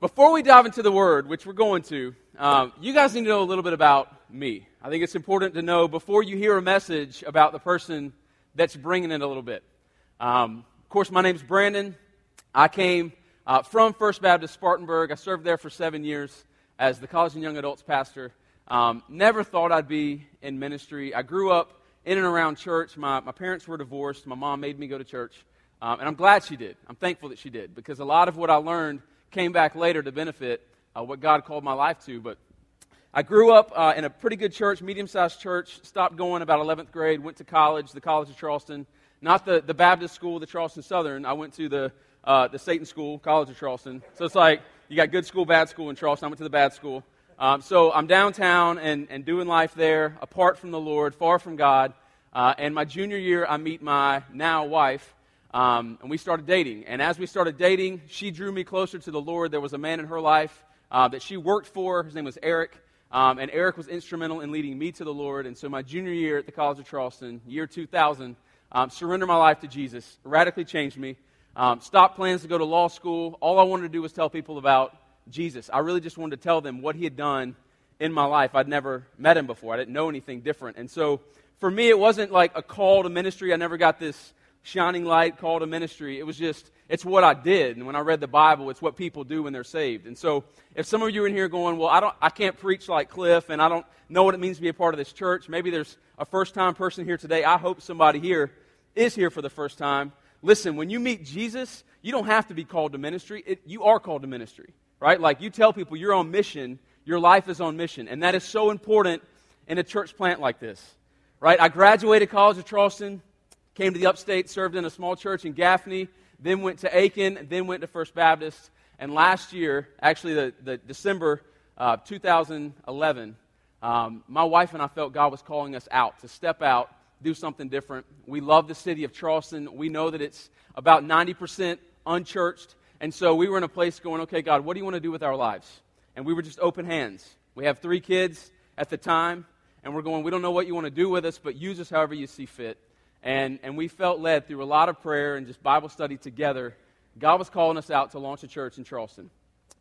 before we dive into the word, which we're going to, um, you guys need to know a little bit about me. I think it's important to know before you hear a message about the person that's bringing it a little bit. Um, of course, my name's Brandon. I came uh, from First Baptist Spartanburg. I served there for seven years as the college and young adults pastor. Um, never thought I'd be in ministry. I grew up in and around church. My, my parents were divorced. My mom made me go to church. Um, and I'm glad she did. I'm thankful that she did because a lot of what I learned came back later to benefit uh, what God called my life to. But I grew up uh, in a pretty good church, medium sized church, stopped going about 11th grade, went to college, the College of Charleston. Not the, the Baptist school, the Charleston Southern. I went to the, uh, the Satan school, College of Charleston. So it's like you got good school, bad school in Charleston. I went to the bad school. Um, so I'm downtown and, and doing life there, apart from the Lord, far from God. Uh, and my junior year, I meet my now wife, um, and we started dating. And as we started dating, she drew me closer to the Lord. There was a man in her life uh, that she worked for. His name was Eric. Um, and Eric was instrumental in leading me to the Lord. And so my junior year at the College of Charleston, year 2000, um, surrendered my life to Jesus, radically changed me. Um, stopped plans to go to law school. All I wanted to do was tell people about Jesus. I really just wanted to tell them what he had done in my life. I'd never met him before. I didn't know anything different. And so for me, it wasn't like a call to ministry. I never got this shining light call to ministry. It was just, it's what I did. And when I read the Bible, it's what people do when they're saved. And so if some of you are in here going, well, I, don't, I can't preach like Cliff and I don't know what it means to be a part of this church, maybe there's a first time person here today. I hope somebody here is here for the first time. Listen, when you meet Jesus, you don't have to be called to ministry. It, you are called to ministry, right? Like you tell people you're on mission, your life is on mission. And that is so important in a church plant like this, right? I graduated College of Charleston came to the upstate, served in a small church in Gaffney, then went to Aiken, then went to First Baptist. And last year, actually, the, the December uh, 2011, um, my wife and I felt God was calling us out to step out, do something different. We love the city of Charleston. We know that it's about 90% unchurched. And so we were in a place going, okay, God, what do you want to do with our lives? And we were just open hands. We have three kids at the time, and we're going, we don't know what you want to do with us, but use us however you see fit. And, and we felt led through a lot of prayer and just Bible study together. God was calling us out to launch a church in Charleston.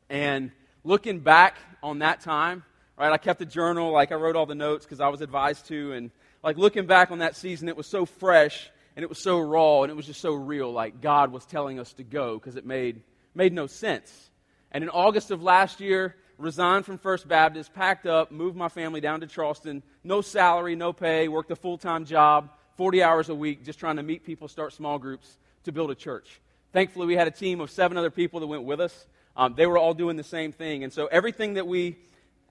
And looking back on that time, right, I kept a journal, like I wrote all the notes because I was advised to. And like looking back on that season, it was so fresh and it was so raw and it was just so real. Like God was telling us to go because it made, made no sense. And in August of last year, resigned from First Baptist, packed up, moved my family down to Charleston. No salary, no pay, worked a full time job 40 hours a week just trying to meet people, start small groups to build a church. Thankfully, we had a team of seven other people that went with us. Um, they were all doing the same thing. And so everything that we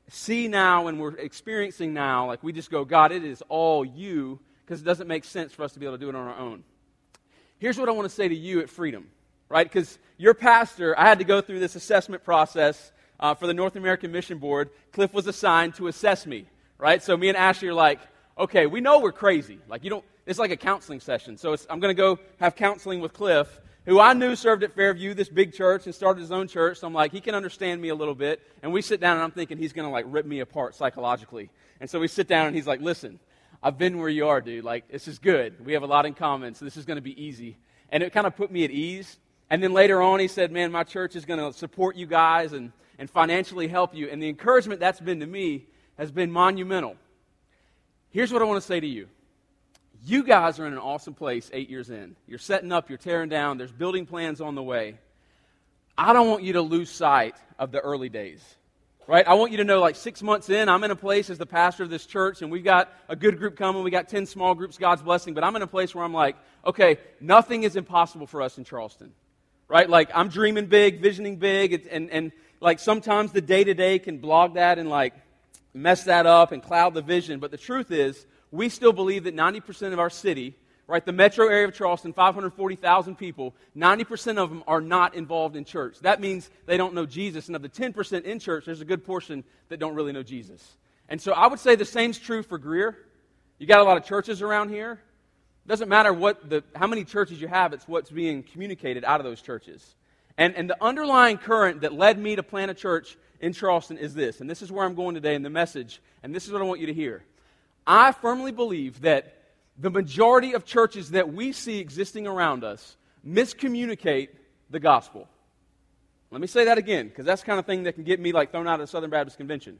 see now and we're experiencing now, like we just go, God, it is all you, because it doesn't make sense for us to be able to do it on our own. Here's what I want to say to you at Freedom, right? Because your pastor, I had to go through this assessment process uh, for the North American Mission Board. Cliff was assigned to assess me, right? So me and Ashley are like, okay, we know we're crazy. Like, you don't, it's like a counseling session. So I'm going to go have counseling with Cliff, who I knew served at Fairview, this big church, and started his own church. So I'm like, he can understand me a little bit. And we sit down, and I'm thinking he's going to like rip me apart psychologically. And so we sit down, and he's like, listen, I've been where you are, dude. Like, this is good. We have a lot in common, so this is going to be easy. And it kind of put me at ease. And then later on, he said, man, my church is going to support you guys and, and financially help you. And the encouragement that's been to me has been monumental. Here's what I want to say to you you guys are in an awesome place eight years in. You're setting up, you're tearing down, there's building plans on the way. I don't want you to lose sight of the early days. Right? I want you to know, like six months in, I'm in a place as the pastor of this church, and we've got a good group coming. We got 10 small groups, God's blessing. But I'm in a place where I'm like, okay, nothing is impossible for us in Charleston. Right? Like, I'm dreaming big, visioning big, and, and like sometimes the day to day can blog that and like mess that up and cloud the vision. But the truth is, we still believe that 90% of our city, right, the metro area of Charleston, 540,000 people, 90% of them are not involved in church. That means they don't know Jesus. And of the 10% in church, there's a good portion that don't really know Jesus. And so I would say the same's true for Greer. You got a lot of churches around here. It doesn't matter what the, how many churches you have, it's what's being communicated out of those churches. And, and the underlying current that led me to plant a church in Charleston is this, and this is where I'm going today in the message, and this is what I want you to hear. I firmly believe that the majority of churches that we see existing around us miscommunicate the gospel. Let me say that again, because that's the kind of thing that can get me like thrown out of the Southern Baptist Convention.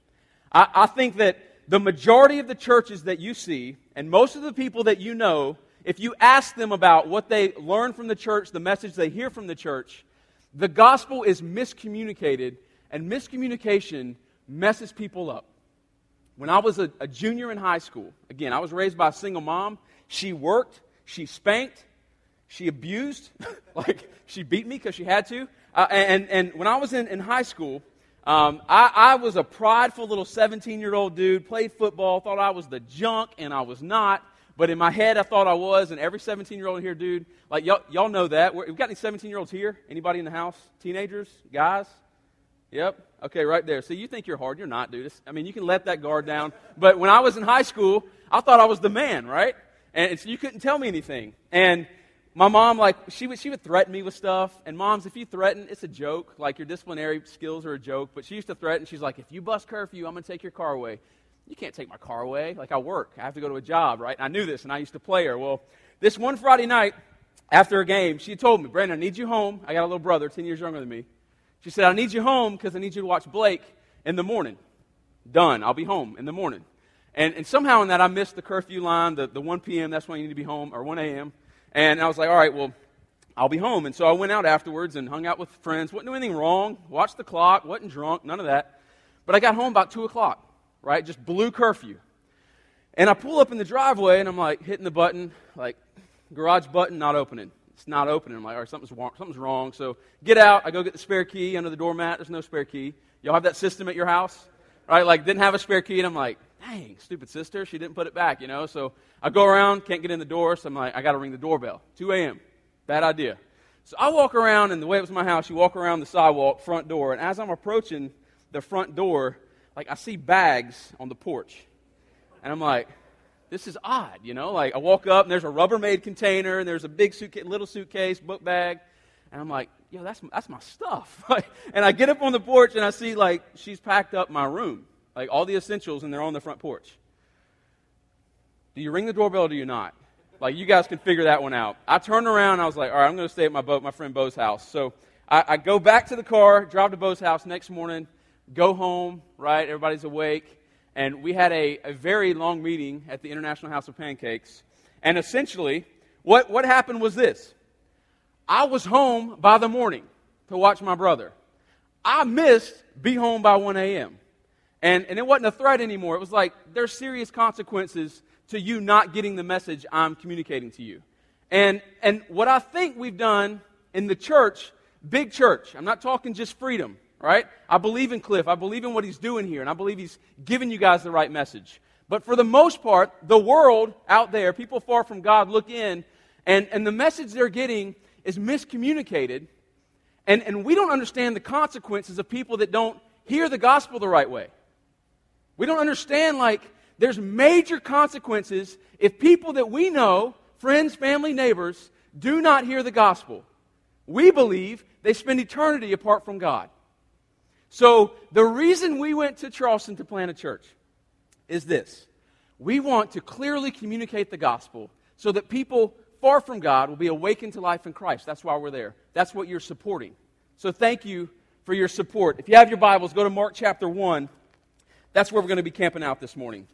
I, I think that the majority of the churches that you see, and most of the people that you know, if you ask them about what they learn from the church, the message they hear from the church, the gospel is miscommunicated, and miscommunication messes people up. When I was a, a junior in high school, again, I was raised by a single mom. She worked, she spanked, she abused, like she beat me because she had to. Uh, and, and when I was in, in high school, um, I, I was a prideful little 17 year old dude, played football, thought I was the junk, and I was not. But in my head, I thought I was, and every 17 year old here, dude, like y'all, y'all know that. We've got any 17 year olds here? Anybody in the house? Teenagers? Guys? Yep. Okay, right there. So you think you're hard. You're not, dude. It's, I mean, you can let that guard down. But when I was in high school, I thought I was the man, right? And you couldn't tell me anything. And my mom, like, she would, she would threaten me with stuff. And moms, if you threaten, it's a joke. Like, your disciplinary skills are a joke. But she used to threaten. She's like, if you bust curfew, I'm going to take your car away. You can't take my car away. Like, I work. I have to go to a job, right? And I knew this, and I used to play her. Well, this one Friday night, after a game, she told me, Brandon, I need you home. I got a little brother, 10 years younger than me. She said, I need you home because I need you to watch Blake in the morning. Done. I'll be home in the morning. And, and somehow in that, I missed the curfew line, the, the 1 p.m., that's when you need to be home, or 1 a.m. And I was like, all right, well, I'll be home. And so I went out afterwards and hung out with friends. Wasn't doing anything wrong. Watched the clock. Wasn't drunk. None of that. But I got home about 2 o'clock, right? Just blew curfew. And I pull up in the driveway and I'm like hitting the button, like garage button not opening. It's not opening. I'm like, all right, something's wrong. Something's wrong. So get out. I go get the spare key under the doormat. There's no spare key. Y'all have that system at your house? Right? Like, didn't have a spare key. And I'm like, dang, stupid sister. She didn't put it back, you know? So I go around, can't get in the door. So I'm like, I got to ring the doorbell. 2 a.m. Bad idea. So I walk around, and the way it was my house, you walk around the sidewalk, front door, and as I'm approaching the front door, like I see bags on the porch. And I'm like, this is odd, you know? Like I walk up and there's a Rubbermaid container and there's a big suitcase, little suitcase, book bag. And I'm like, yo, that's, that's my stuff. and I get up on the porch and I see like she's packed up my room, like all the essentials, and they're on the front porch. Do you ring the doorbell or do you not? Like, you guys can figure that one out. I turned around I was like, all right, I'm going to stay at my, boat, my friend Bo's house. So I, I go back to the car, drive to Bo's house next morning, go home, right? Everybody's awake. And we had a, a very long meeting at the International House of Pancakes. And essentially, what, what happened was this I was home by the morning to watch my brother. I missed be home by 1 a.m. And, and it wasn't a threat anymore. It was like there's serious consequences to you not getting the message I'm communicating to you. And, and what I think we've done in the church, big church, I'm not talking just freedom, right? I believe in Cliff. I believe in what he's doing here, and I believe he's giving you guys the right message. But for the most part, the world out there, people far from God, look in, and, and the message they're getting is miscommunicated. And, and we don't understand the consequences of people that don't hear the gospel the right way. We don't understand, like, there's major consequences if people that we know, friends, family, neighbors, do not hear the gospel. We believe they spend eternity apart from God. So, the reason we went to Charleston to plant a church is this we want to clearly communicate the gospel so that people far from God will be awakened to life in Christ. That's why we're there. That's what you're supporting. So, thank you for your support. If you have your Bibles, go to Mark chapter 1. That's where we're going to be camping out this morning.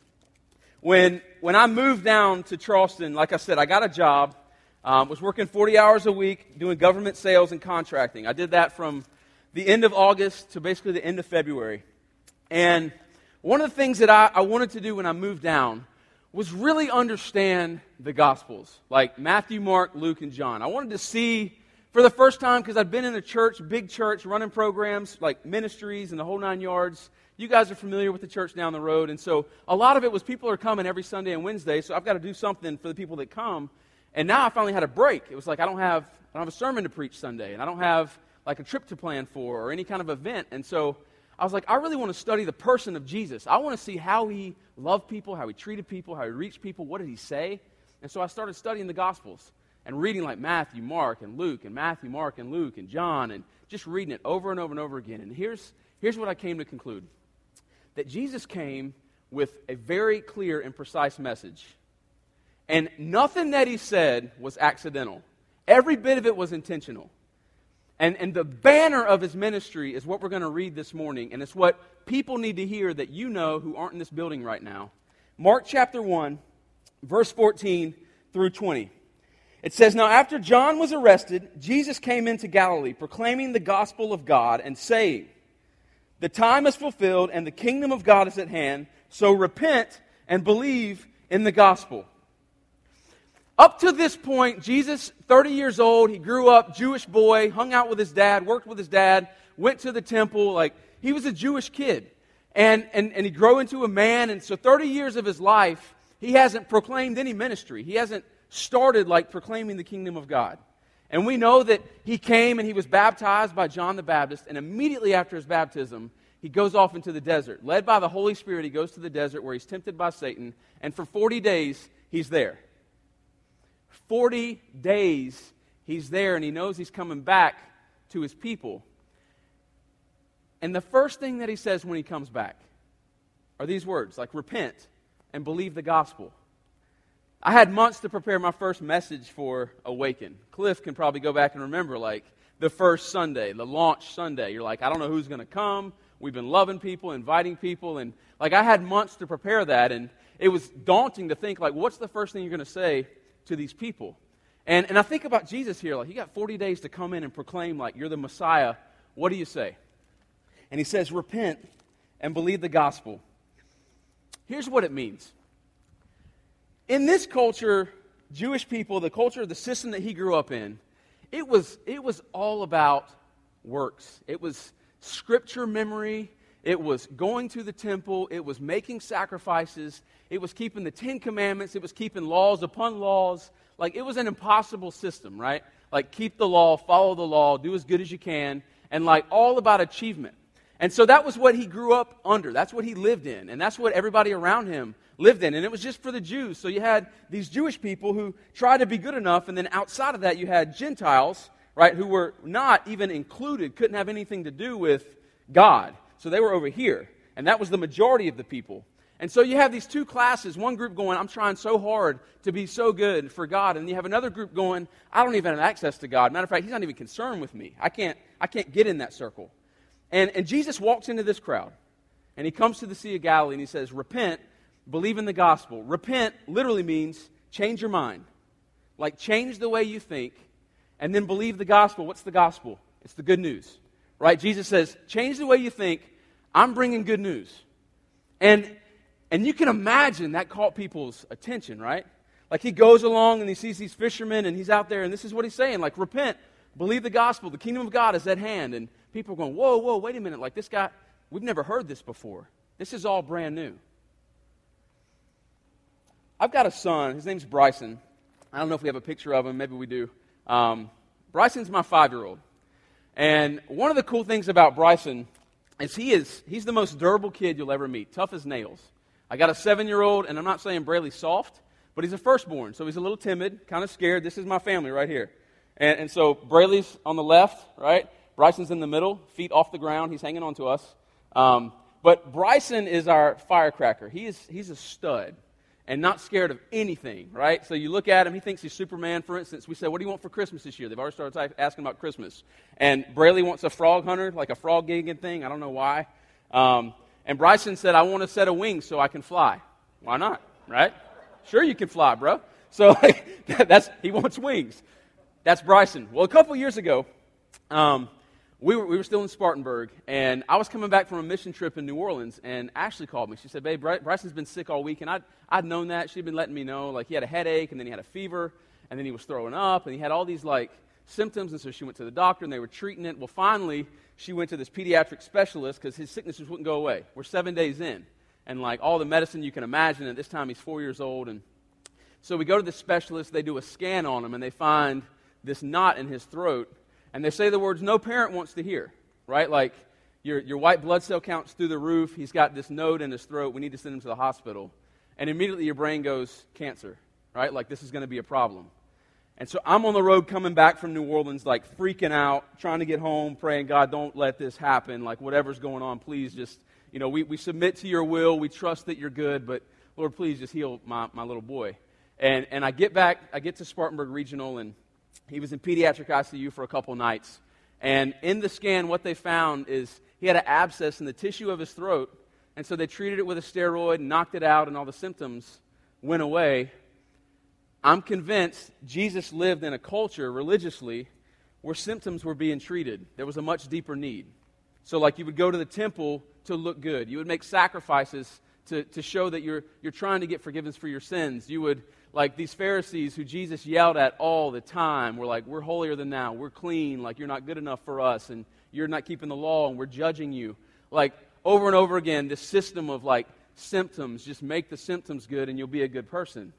When, when I moved down to Charleston, like I said, I got a job. Um, was working 40 hours a week doing government sales and contracting. I did that from the end of August to basically the end of February. And one of the things that I, I wanted to do when I moved down was really understand the Gospels, like Matthew, Mark, Luke, and John. I wanted to see for the first time, because I'd been in a church, big church, running programs like ministries and the whole nine yards you guys are familiar with the church down the road. And so a lot of it was people are coming every Sunday and Wednesday, so I've got to do something for the people that come. And now I finally had a break. It was like I don't have I don't have a sermon to preach Sunday, and I don't have like a trip to plan for or any kind of event. And so I was like, I really want to study the person of Jesus. I want to see how he loved people, how he treated people, how he reached people, what did he say? And so I started studying the Gospels and reading like Matthew, Mark, and Luke, and Matthew, Mark, and Luke, and John, and just reading it over and over and over again. And here's, here's what I came to conclude that Jesus came with a very clear and precise message. And nothing that he said was accidental, every bit of it was intentional. And, and the banner of his ministry is what we're going to read this morning. And it's what people need to hear that you know who aren't in this building right now. Mark chapter 1, verse 14 through 20. It says, Now after John was arrested, Jesus came into Galilee, proclaiming the gospel of God and saying, The time is fulfilled and the kingdom of God is at hand, so repent and believe in the gospel. Up to this point, Jesus, 30 years old, he grew up, Jewish boy, hung out with his dad, worked with his dad, went to the temple. Like, he was a Jewish kid. And, and, and he grew into a man. And so, 30 years of his life, he hasn't proclaimed any ministry. He hasn't started like proclaiming the kingdom of God. And we know that he came and he was baptized by John the Baptist. And immediately after his baptism, he goes off into the desert. Led by the Holy Spirit, he goes to the desert where he's tempted by Satan. And for 40 days, he's there. 40 days he's there and he knows he's coming back to his people. And the first thing that he says when he comes back are these words like repent and believe the gospel. I had months to prepare my first message for Awaken. Cliff can probably go back and remember like the first Sunday, the launch Sunday. You're like, I don't know who's going to come. We've been loving people, inviting people, and like I had months to prepare that, and it was daunting to think like, what's the first thing you're going to say to these people. And, and I think about Jesus here, like, you got 40 days to come in and proclaim, like, you're the Messiah. What do you say? And he says, repent and believe the gospel. Here's what it means. In this culture, Jewish people, the culture, the system that he grew up in, it was, it was all about works. It was scripture memory. It was going to the temple. It was making sacrifices. It was keeping the Ten Commandments. It was keeping laws upon laws. Like, it was an impossible system, right? Like, keep the law, follow the law, do as good as you can, and like all about achievement. And so that was what he grew up under. That's what he lived in. And that's what everybody around him lived in. And it was just for the Jews. So you had these Jewish people who tried to be good enough. And then outside of that, you had Gentiles, right, who were not even included, couldn't have anything to do with God. So they were over here. And that was the majority of the people. And so you have these two classes one group going, I'm trying so hard to be so good for God. And you have another group going, I don't even have access to God. Matter of fact, He's not even concerned with me. I can't, I can't get in that circle. And, and Jesus walks into this crowd. And He comes to the Sea of Galilee and He says, Repent, believe in the gospel. Repent literally means change your mind. Like change the way you think, and then believe the gospel. What's the gospel? It's the good news. Right? Jesus says, change the way you think, I'm bringing good news. And, and you can imagine that caught people's attention, right? Like he goes along and he sees these fishermen and he's out there and this is what he's saying like, repent, believe the gospel, the kingdom of God is at hand. And people are going, whoa, whoa, wait a minute. Like this guy, we've never heard this before. This is all brand new. I've got a son. His name's Bryson. I don't know if we have a picture of him. Maybe we do. Um, Bryson's my five year old. And one of the cool things about Bryson is he is he's the most durable kid you'll ever meet, tough as nails. I got a seven year old, and I'm not saying Brayley's soft, but he's a firstborn, so he's a little timid, kind of scared. This is my family right here. And, and so Brayley's on the left, right? Bryson's in the middle, feet off the ground. He's hanging on to us. Um, but Bryson is our firecracker. He is, he's a stud and not scared of anything, right? So you look at him, he thinks he's Superman, for instance. We say, What do you want for Christmas this year? They've already started asking about Christmas. And Brayley wants a frog hunter, like a frog gigging thing. I don't know why. Um, and Bryson said, I want a set of wings so I can fly. Why not, right? Sure, you can fly, bro. So that's, he wants wings. That's Bryson. Well, a couple years ago, um, we were, we were still in Spartanburg, and I was coming back from a mission trip in New Orleans, and Ashley called me. She said, Babe, Bryson's been sick all week, and I'd, I'd known that. She'd been letting me know. Like, he had a headache, and then he had a fever, and then he was throwing up, and he had all these, like, symptoms, and so she went to the doctor, and they were treating it. Well, finally, she went to this pediatric specialist because his sickness just wouldn't go away. We're seven days in, and, like, all the medicine you can imagine, at this time he's four years old, and so we go to the specialist, they do a scan on him, and they find this knot in his throat and they say the words no parent wants to hear, right? Like, your, your white blood cell count's through the roof. He's got this node in his throat. We need to send him to the hospital. And immediately your brain goes, cancer, right? Like, this is going to be a problem. And so I'm on the road coming back from New Orleans, like freaking out, trying to get home, praying, God, don't let this happen. Like, whatever's going on, please just, you know, we, we submit to your will. We trust that you're good, but Lord, please just heal my, my little boy. And, and I get back, I get to Spartanburg Regional, and he was in pediatric ICU for a couple nights. And in the scan, what they found is he had an abscess in the tissue of his throat. And so they treated it with a steroid, knocked it out, and all the symptoms went away. I'm convinced Jesus lived in a culture religiously where symptoms were being treated. There was a much deeper need. So, like, you would go to the temple to look good, you would make sacrifices to, to show that you're, you're trying to get forgiveness for your sins. You would, like these Pharisees who Jesus yelled at all the time, were like, We're holier than thou, we're clean, like, you're not good enough for us, and you're not keeping the law, and we're judging you. Like, over and over again, this system of like symptoms, just make the symptoms good, and you'll be a good person.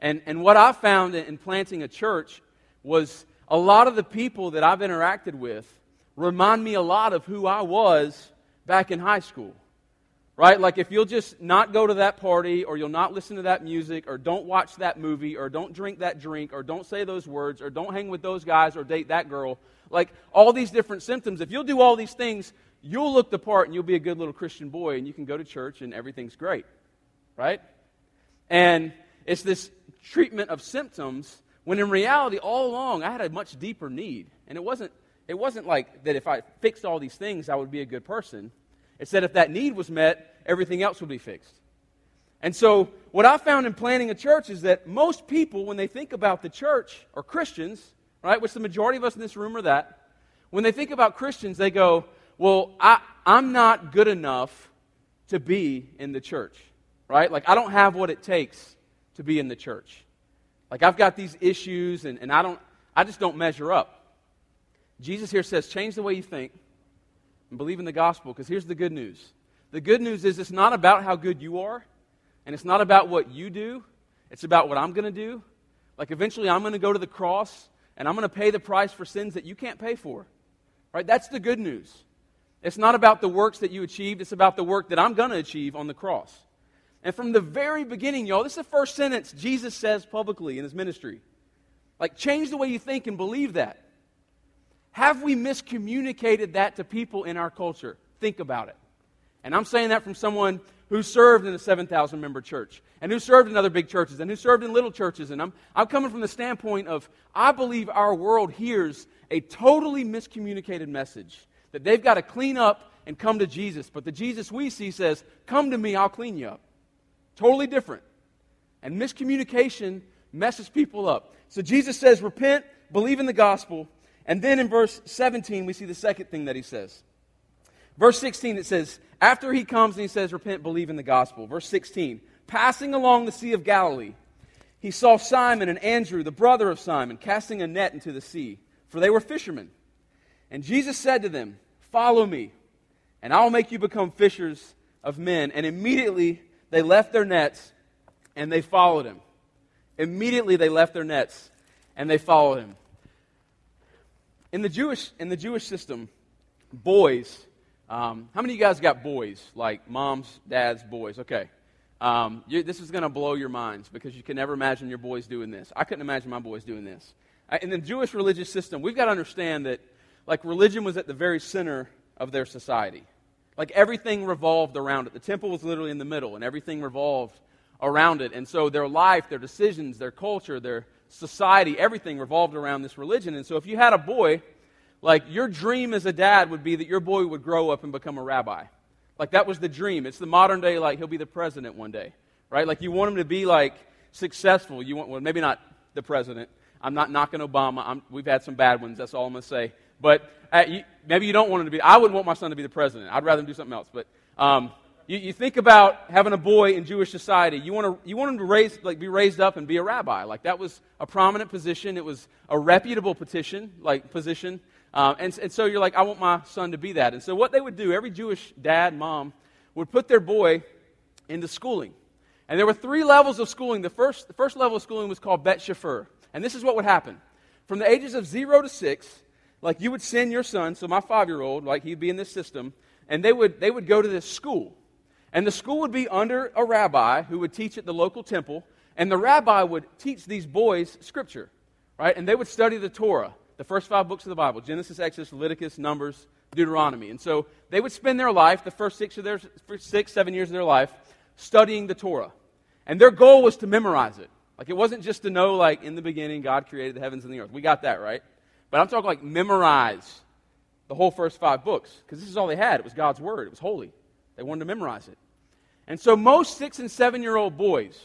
And, and what I found in, in planting a church was a lot of the people that I've interacted with remind me a lot of who I was back in high school. Right? Like if you'll just not go to that party, or you'll not listen to that music, or don't watch that movie, or don't drink that drink, or don't say those words, or don't hang with those guys, or date that girl, like all these different symptoms, if you'll do all these things, you'll look the part and you'll be a good little Christian boy and you can go to church and everything's great. Right? And it's this treatment of symptoms when in reality, all along, I had a much deeper need. And it wasn't, it wasn't like that if I fixed all these things, I would be a good person. It's said if that need was met, everything else would be fixed. And so, what I found in planning a church is that most people, when they think about the church or Christians, right, which the majority of us in this room are that, when they think about Christians, they go, Well, I, I'm not good enough to be in the church, right? Like, I don't have what it takes to be in the church. Like, I've got these issues, and, and I, don't, I just don't measure up. Jesus here says, Change the way you think and believe in the gospel because here's the good news. The good news is it's not about how good you are, and it's not about what you do, it's about what I'm going to do. Like eventually I'm going to go to the cross and I'm going to pay the price for sins that you can't pay for. Right? That's the good news. It's not about the works that you achieved, it's about the work that I'm going to achieve on the cross. And from the very beginning, y'all, this is the first sentence Jesus says publicly in his ministry. Like, change the way you think and believe that. Have we miscommunicated that to people in our culture? Think about it. And I'm saying that from someone who served in a 7,000 member church and who served in other big churches and who served in little churches. And I'm, I'm coming from the standpoint of I believe our world hears a totally miscommunicated message that they've got to clean up and come to Jesus. But the Jesus we see says, Come to me, I'll clean you up. Totally different. And miscommunication messes people up. So Jesus says, Repent, believe in the gospel. And then in verse 17, we see the second thing that he says. Verse 16, it says, After he comes and he says, Repent, believe in the gospel. Verse 16, Passing along the Sea of Galilee, he saw Simon and Andrew, the brother of Simon, casting a net into the sea, for they were fishermen. And Jesus said to them, Follow me, and I will make you become fishers of men. And immediately they left their nets and they followed him. Immediately they left their nets and they followed him. In the Jewish, in the Jewish system, boys, um, how many of you guys got boys? Like moms, dads, boys? Okay. Um, you, this is going to blow your minds because you can never imagine your boys doing this. I couldn't imagine my boys doing this. In the Jewish religious system, we've got to understand that like religion was at the very center of their society. Like everything revolved around it. The temple was literally in the middle, and everything revolved around it. And so their life, their decisions, their culture, their society, everything revolved around this religion. And so if you had a boy, like your dream as a dad would be that your boy would grow up and become a rabbi. Like that was the dream. It's the modern day, like he'll be the president one day, right? Like you want him to be like successful. You want, well, maybe not the president. I'm not knocking Obama. I'm, we've had some bad ones. That's all I'm going to say. But uh, you, maybe you don't want him to be. I wouldn't want my son to be the president. I'd rather him do something else. But um, you, you, think about having a boy in Jewish society. You want to you want him to raise like be raised up and be a rabbi. Like that was a prominent position. It was a reputable petition like position. Um, and, and so you're like, I want my son to be that. And so what they would do, every Jewish dad, mom, would put their boy into schooling. And there were three levels of schooling. The first, the first level of schooling was called Bet Sefer. And this is what would happen. From the ages of zero to six, like you would send your son, so my five year old, like he'd be in this system, and they would, they would go to this school. And the school would be under a rabbi who would teach at the local temple, and the rabbi would teach these boys scripture, right? And they would study the Torah, the first five books of the Bible Genesis, Exodus, Leviticus, Numbers, Deuteronomy. And so they would spend their life, the first six, of their, six seven years of their life, studying the Torah. And their goal was to memorize it. Like it wasn't just to know, like, in the beginning, God created the heavens and the earth. We got that, right? But I'm talking like memorize the whole first five books because this is all they had. It was God's Word, it was holy. They wanted to memorize it. And so most six and seven year old boys,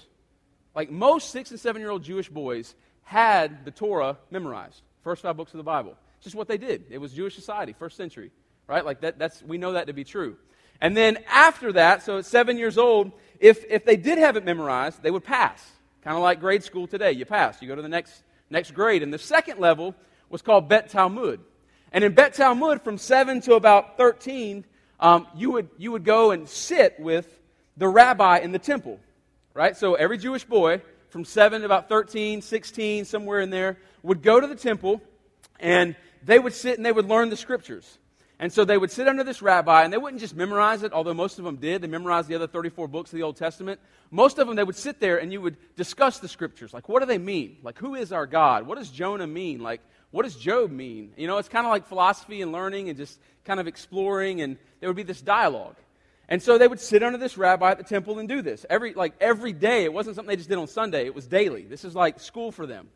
like most six and seven year old Jewish boys, had the Torah memorized, first five books of the Bible. It's just what they did. It was Jewish society, first century, right? Like that, that's, we know that to be true. And then after that, so at seven years old, if, if they did have it memorized, they would pass. Kind of like grade school today. You pass. You go to the next, next grade. And the second level was called Bet Talmud. And in Bet Talmud, from 7 to about 13, um, you, would, you would go and sit with the rabbi in the temple, right? So every Jewish boy from 7 to about 13, 16, somewhere in there, would go to the temple and they would sit and they would learn the scriptures. And so they would sit under this rabbi, and they wouldn't just memorize it, although most of them did. They memorized the other 34 books of the Old Testament. Most of them, they would sit there and you would discuss the scriptures. Like, what do they mean? Like, who is our God? What does Jonah mean? Like, what does Job mean? You know, it's kind of like philosophy and learning and just kind of exploring, and there would be this dialogue. And so they would sit under this rabbi at the temple and do this. Every, like every day. It wasn't something they just did on Sunday, it was daily. This is like school for them.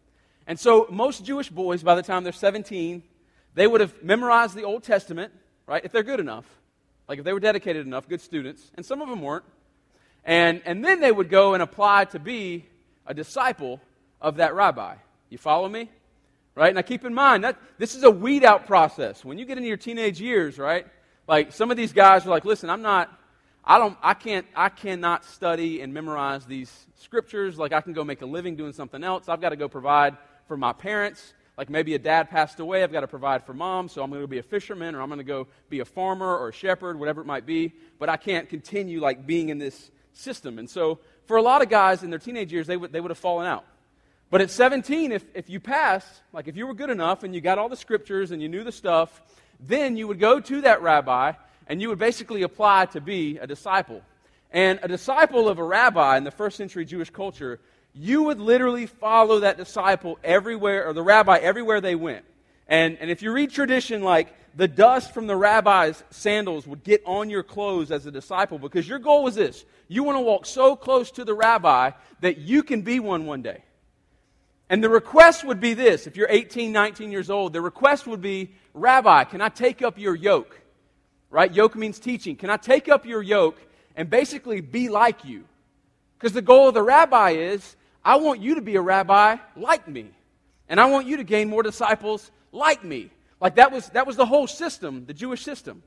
And so most Jewish boys, by the time they're 17, they would have memorized the Old Testament, right? If they're good enough. Like if they were dedicated enough, good students. And some of them weren't. And, and then they would go and apply to be a disciple of that rabbi. You follow me? Right? Now keep in mind that this is a weed out process. When you get into your teenage years, right? Like some of these guys are like, listen, I'm not, I don't, I can't, I cannot study and memorize these scriptures. Like I can go make a living doing something else. I've got to go provide for my parents. Like maybe a dad passed away, I've got to provide for mom, so I'm going to be a fisherman or I'm going to go be a farmer or a shepherd, whatever it might be. But I can't continue like being in this system. And so for a lot of guys in their teenage years, they would, they would have fallen out. But at 17, if, if you passed, like if you were good enough and you got all the scriptures and you knew the stuff, then you would go to that rabbi and you would basically apply to be a disciple. And a disciple of a rabbi in the first century Jewish culture, you would literally follow that disciple everywhere, or the rabbi everywhere they went. And, and if you read tradition, like the dust from the rabbi's sandals would get on your clothes as a disciple because your goal was this you want to walk so close to the rabbi that you can be one one day. And the request would be this if you're 18, 19 years old, the request would be, Rabbi, can I take up your yoke? Right? Yoke means teaching. Can I take up your yoke and basically be like you? Because the goal of the rabbi is, I want you to be a rabbi like me. And I want you to gain more disciples like me. Like that was, that was the whole system, the Jewish system.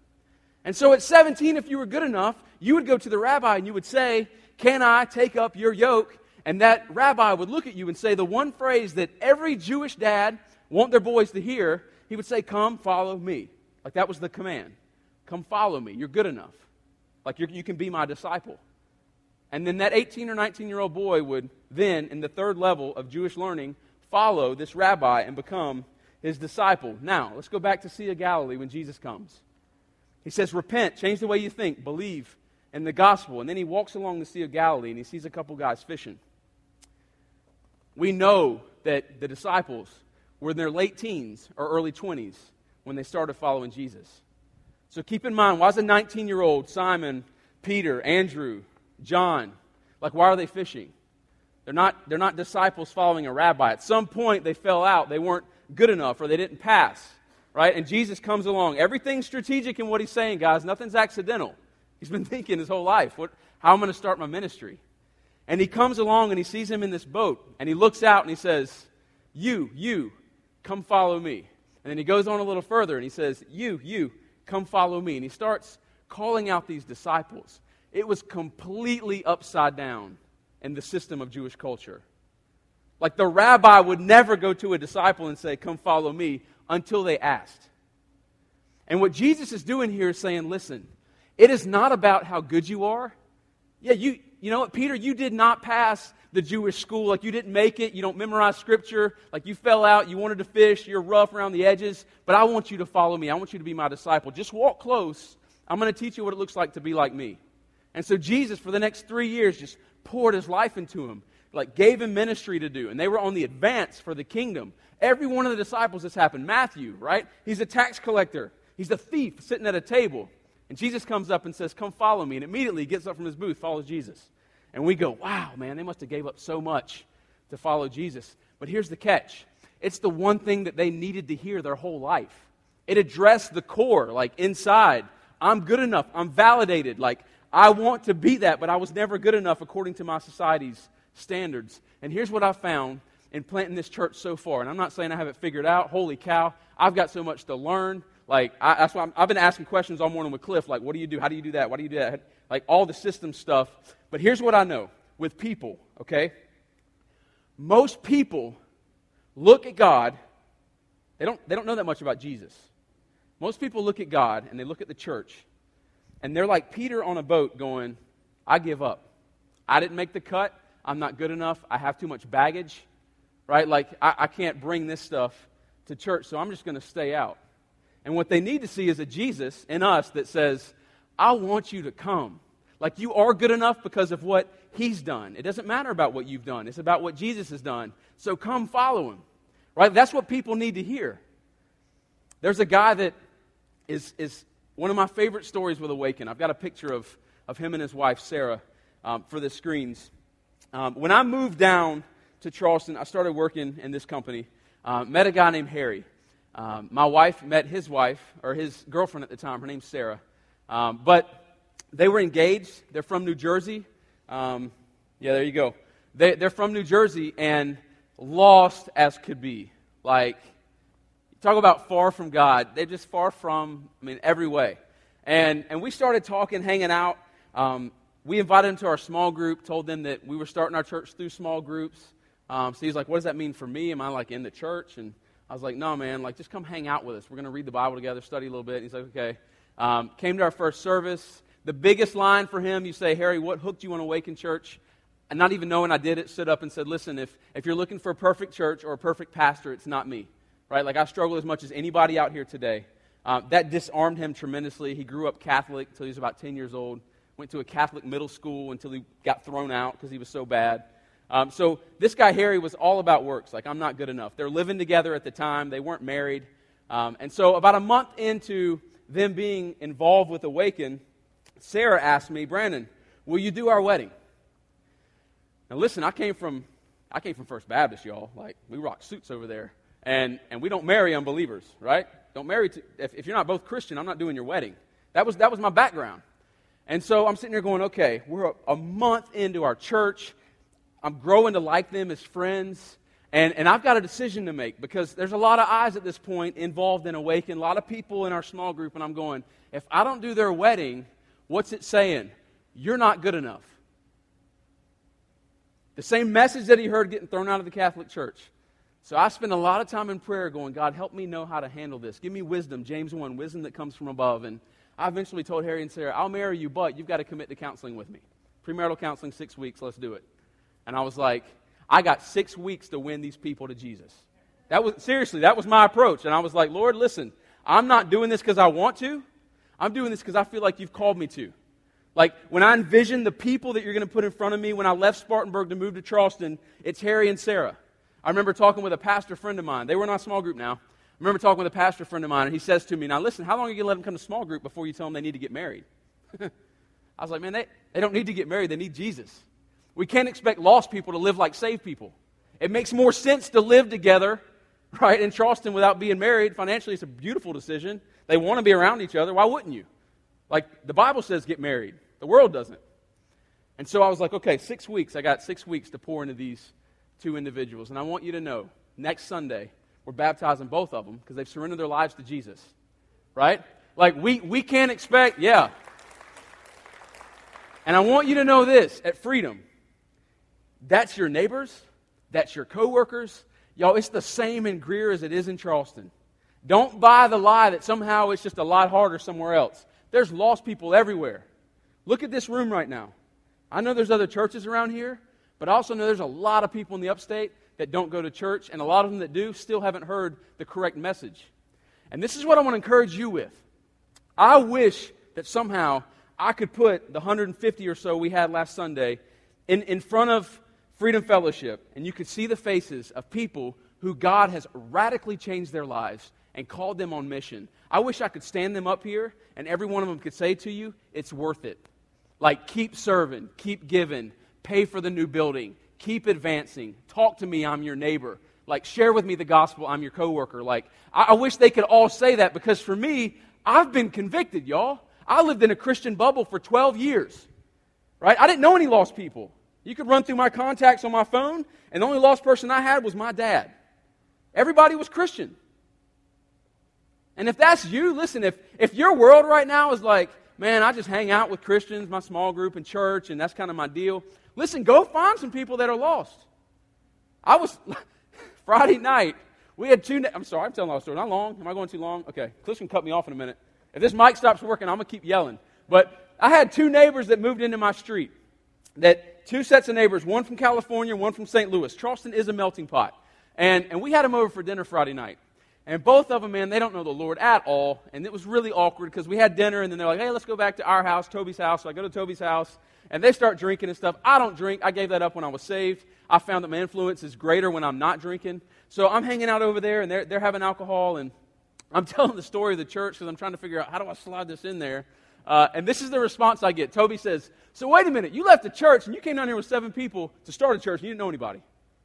And so at 17, if you were good enough, you would go to the rabbi and you would say, Can I take up your yoke and that rabbi would look at you and say the one phrase that every Jewish dad want their boys to hear, he would say, Come, follow me. Like that was the command. Come, follow me. You're good enough. Like you can be my disciple. And then that 18 or 19 year old boy would then, in the third level of Jewish learning, follow this rabbi and become his disciple. Now, let's go back to Sea of Galilee when Jesus comes. He says, Repent, change the way you think, believe in the gospel. And then he walks along the Sea of Galilee and he sees a couple guys fishing we know that the disciples were in their late teens or early 20s when they started following Jesus. So keep in mind, why is a 19 year old Simon, Peter, Andrew, John, like, why are they fishing? They're not, they're not disciples following a rabbi. At some point, they fell out. They weren't good enough or they didn't pass, right? And Jesus comes along. Everything's strategic in what he's saying, guys. Nothing's accidental. He's been thinking his whole life what, how am I'm going to start my ministry. And he comes along and he sees him in this boat. And he looks out and he says, You, you, come follow me. And then he goes on a little further and he says, You, you, come follow me. And he starts calling out these disciples. It was completely upside down in the system of Jewish culture. Like the rabbi would never go to a disciple and say, Come follow me, until they asked. And what Jesus is doing here is saying, Listen, it is not about how good you are. Yeah, you, you know what, Peter, you did not pass the Jewish school. Like you didn't make it. You don't memorize scripture. Like you fell out. You wanted to fish. You're rough around the edges. But I want you to follow me. I want you to be my disciple. Just walk close. I'm going to teach you what it looks like to be like me. And so Jesus, for the next three years, just poured his life into him, like gave him ministry to do. And they were on the advance for the kingdom. Every one of the disciples this happened. Matthew, right? He's a tax collector. He's a thief sitting at a table. And Jesus comes up and says, Come follow me. And immediately he gets up from his booth, follows Jesus. And we go, Wow, man, they must have gave up so much to follow Jesus. But here's the catch it's the one thing that they needed to hear their whole life. It addressed the core, like inside. I'm good enough. I'm validated. Like, I want to be that, but I was never good enough according to my society's standards. And here's what I found in planting this church so far. And I'm not saying I have it figured out. Holy cow, I've got so much to learn. Like, I, that's why i have been asking questions all morning with Cliff. Like, what do you do? How do you do that? Why do you do that? Like, all the system stuff. But here's what I know with people, okay? Most people look at God, they don't, they don't know that much about Jesus. Most people look at God and they look at the church, and they're like Peter on a boat going, I give up. I didn't make the cut. I'm not good enough. I have too much baggage, right? Like, I, I can't bring this stuff to church, so I'm just going to stay out. And what they need to see is a Jesus in us that says, I want you to come. Like you are good enough because of what he's done. It doesn't matter about what you've done, it's about what Jesus has done. So come follow him. Right? That's what people need to hear. There's a guy that is, is one of my favorite stories with Awaken. I've got a picture of, of him and his wife, Sarah, um, for the screens. Um, when I moved down to Charleston, I started working in this company. Uh, met a guy named Harry. Um, my wife met his wife, or his girlfriend at the time. Her name's Sarah. Um, but they were engaged. They're from New Jersey. Um, yeah, there you go. They, they're from New Jersey and lost as could be. Like, talk about far from God. They're just far from, I mean, every way. And, and we started talking, hanging out. Um, we invited them to our small group, told them that we were starting our church through small groups. Um, so he's like, What does that mean for me? Am I like in the church? And I was like, No, man, like just come hang out with us. We're going to read the Bible together, study a little bit. And he's like, Okay. Um, came to our first service. The biggest line for him, you say, Harry, what hooked you on Awaken Church? And not even knowing I did it, stood up and said, Listen, if, if you're looking for a perfect church or a perfect pastor, it's not me. Right? Like I struggle as much as anybody out here today. Um, that disarmed him tremendously. He grew up Catholic until he was about 10 years old. Went to a Catholic middle school until he got thrown out because he was so bad. Um, so this guy, Harry, was all about works. Like, I'm not good enough. They're living together at the time, they weren't married. Um, and so, about a month into them being involved with Awaken, Sarah asked me, Brandon, will you do our wedding? Now listen, I came from I came from First Baptist, y'all. Like we rock suits over there. And and we don't marry unbelievers, right? Don't marry to, if, if you're not both Christian, I'm not doing your wedding. That was that was my background. And so I'm sitting there going, okay, we're a, a month into our church. I'm growing to like them as friends. And, and I've got a decision to make because there's a lot of eyes at this point involved in Awaken, a lot of people in our small group, and I'm going, if I don't do their wedding, what's it saying? You're not good enough. The same message that he heard getting thrown out of the Catholic Church. So I spend a lot of time in prayer going, God, help me know how to handle this. Give me wisdom, James 1, wisdom that comes from above. And I eventually told Harry and Sarah, I'll marry you, but you've got to commit to counseling with me. Premarital counseling, six weeks, let's do it. And I was like, I got six weeks to win these people to Jesus. That was seriously, that was my approach. And I was like, Lord, listen, I'm not doing this because I want to. I'm doing this because I feel like you've called me to. Like when I envision the people that you're going to put in front of me when I left Spartanburg to move to Charleston, it's Harry and Sarah. I remember talking with a pastor friend of mine. They were in our small group now. I remember talking with a pastor friend of mine, and he says to me, Now listen, how long are you going to let them come to small group before you tell them they need to get married? I was like, Man, they, they don't need to get married, they need Jesus. We can't expect lost people to live like saved people. It makes more sense to live together, right, in Charleston without being married. Financially, it's a beautiful decision. They want to be around each other. Why wouldn't you? Like, the Bible says get married, the world doesn't. And so I was like, okay, six weeks. I got six weeks to pour into these two individuals. And I want you to know next Sunday, we're baptizing both of them because they've surrendered their lives to Jesus. Right? Like, we, we can't expect, yeah. And I want you to know this at Freedom that's your neighbors, that's your coworkers. Y'all, it's the same in Greer as it is in Charleston. Don't buy the lie that somehow it's just a lot harder somewhere else. There's lost people everywhere. Look at this room right now. I know there's other churches around here, but I also know there's a lot of people in the upstate that don't go to church, and a lot of them that do still haven't heard the correct message. And this is what I want to encourage you with. I wish that somehow I could put the 150 or so we had last Sunday in, in front of Freedom Fellowship, and you could see the faces of people who God has radically changed their lives and called them on mission. I wish I could stand them up here and every one of them could say to you, it's worth it. Like, keep serving, keep giving, pay for the new building, keep advancing, talk to me, I'm your neighbor. Like, share with me the gospel. I'm your coworker. Like, I, I wish they could all say that because for me, I've been convicted, y'all. I lived in a Christian bubble for 12 years, right? I didn't know any lost people. You could run through my contacts on my phone, and the only lost person I had was my dad. Everybody was Christian. And if that's you, listen, if, if your world right now is like, man, I just hang out with Christians, my small group in church, and that's kind of my deal, listen, go find some people that are lost. I was, Friday night, we had two, I'm sorry, I'm telling a story. Not long. Am I going too long? Okay. Can cut me off in a minute. If this mic stops working, I'm going to keep yelling. But I had two neighbors that moved into my street. That two sets of neighbors, one from California, one from St. Louis. Charleston is a melting pot. And, and we had them over for dinner Friday night. And both of them, man, they don't know the Lord at all. And it was really awkward because we had dinner and then they're like, hey, let's go back to our house, Toby's house. So I go to Toby's house and they start drinking and stuff. I don't drink. I gave that up when I was saved. I found that my influence is greater when I'm not drinking. So I'm hanging out over there and they're, they're having alcohol and I'm telling the story of the church because I'm trying to figure out how do I slide this in there. Uh, and this is the response I get. Toby says, So wait a minute, you left the church and you came down here with seven people to start a church and you didn't know anybody.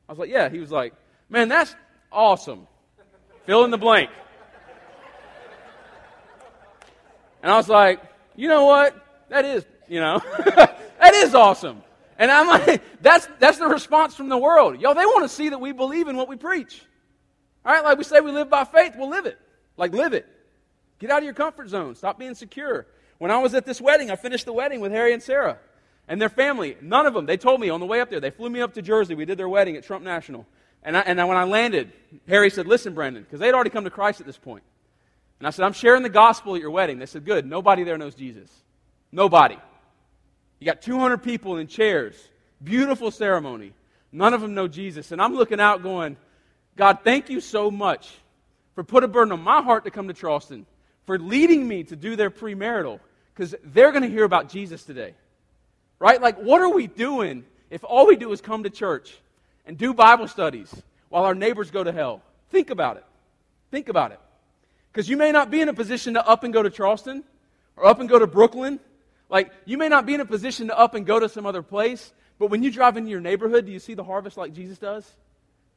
I was like, Yeah. He was like, Man, that's awesome. Fill in the blank. And I was like, You know what? That is, you know, that is awesome. And I'm like, that's, that's the response from the world. Yo, they want to see that we believe in what we preach. All right, like we say we live by faith, we'll live it. Like, live it. Get out of your comfort zone. Stop being secure. When I was at this wedding, I finished the wedding with Harry and Sarah and their family. None of them, they told me on the way up there, they flew me up to Jersey. We did their wedding at Trump National. And, I, and I, when I landed, Harry said, Listen, Brandon, because they'd already come to Christ at this point. And I said, I'm sharing the gospel at your wedding. They said, Good. Nobody there knows Jesus. Nobody. You got 200 people in chairs. Beautiful ceremony. None of them know Jesus. And I'm looking out going, God, thank you so much for put a burden on my heart to come to Charleston, for leading me to do their premarital, because they're going to hear about Jesus today. Right? Like, what are we doing if all we do is come to church and do Bible studies while our neighbors go to hell? Think about it. Think about it. Because you may not be in a position to up and go to Charleston or up and go to Brooklyn. Like, you may not be in a position to up and go to some other place, but when you drive into your neighborhood, do you see the harvest like Jesus does?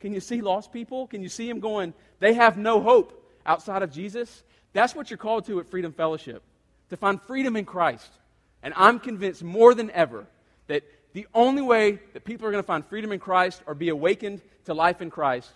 Can you see lost people? Can you see them going, they have no hope outside of Jesus? That's what you're called to at Freedom Fellowship, to find freedom in Christ. And I'm convinced more than ever that the only way that people are going to find freedom in Christ or be awakened to life in Christ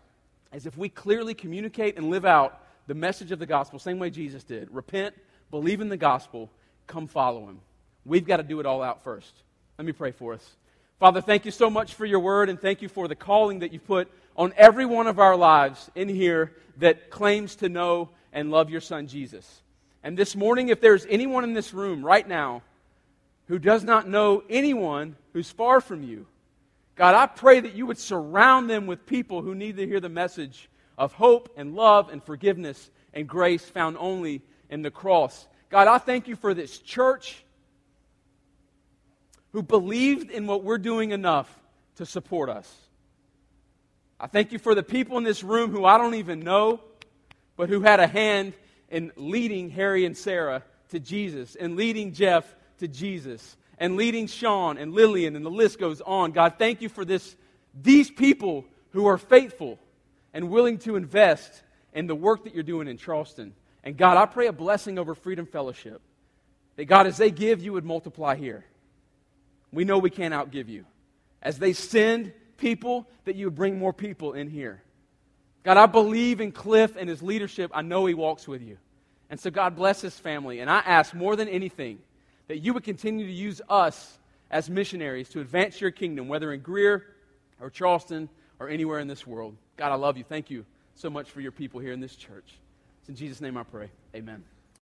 is if we clearly communicate and live out the message of the gospel, same way Jesus did. Repent, believe in the gospel, come follow him. We've got to do it all out first. Let me pray for us. Father, thank you so much for your word and thank you for the calling that you put on every one of our lives in here that claims to know and love your son Jesus. And this morning, if there's anyone in this room right now who does not know anyone who's far from you, God, I pray that you would surround them with people who need to hear the message of hope and love and forgiveness and grace found only in the cross. God, I thank you for this church who believed in what we're doing enough to support us. I thank you for the people in this room who I don't even know, but who had a hand in leading Harry and Sarah to Jesus, and leading Jeff to Jesus, and leading Sean and Lillian, and the list goes on. God, thank you for this, these people who are faithful and willing to invest in the work that you're doing in Charleston. And God, I pray a blessing over Freedom Fellowship. That God, as they give, you would multiply here. We know we can't outgive you. As they send people, that you would bring more people in here. God, I believe in Cliff and his leadership. I know he walks with you. And so, God, bless his family. And I ask more than anything that you would continue to use us as missionaries to advance your kingdom, whether in Greer or Charleston or anywhere in this world. God, I love you. Thank you so much for your people here in this church. It's in Jesus' name I pray. Amen.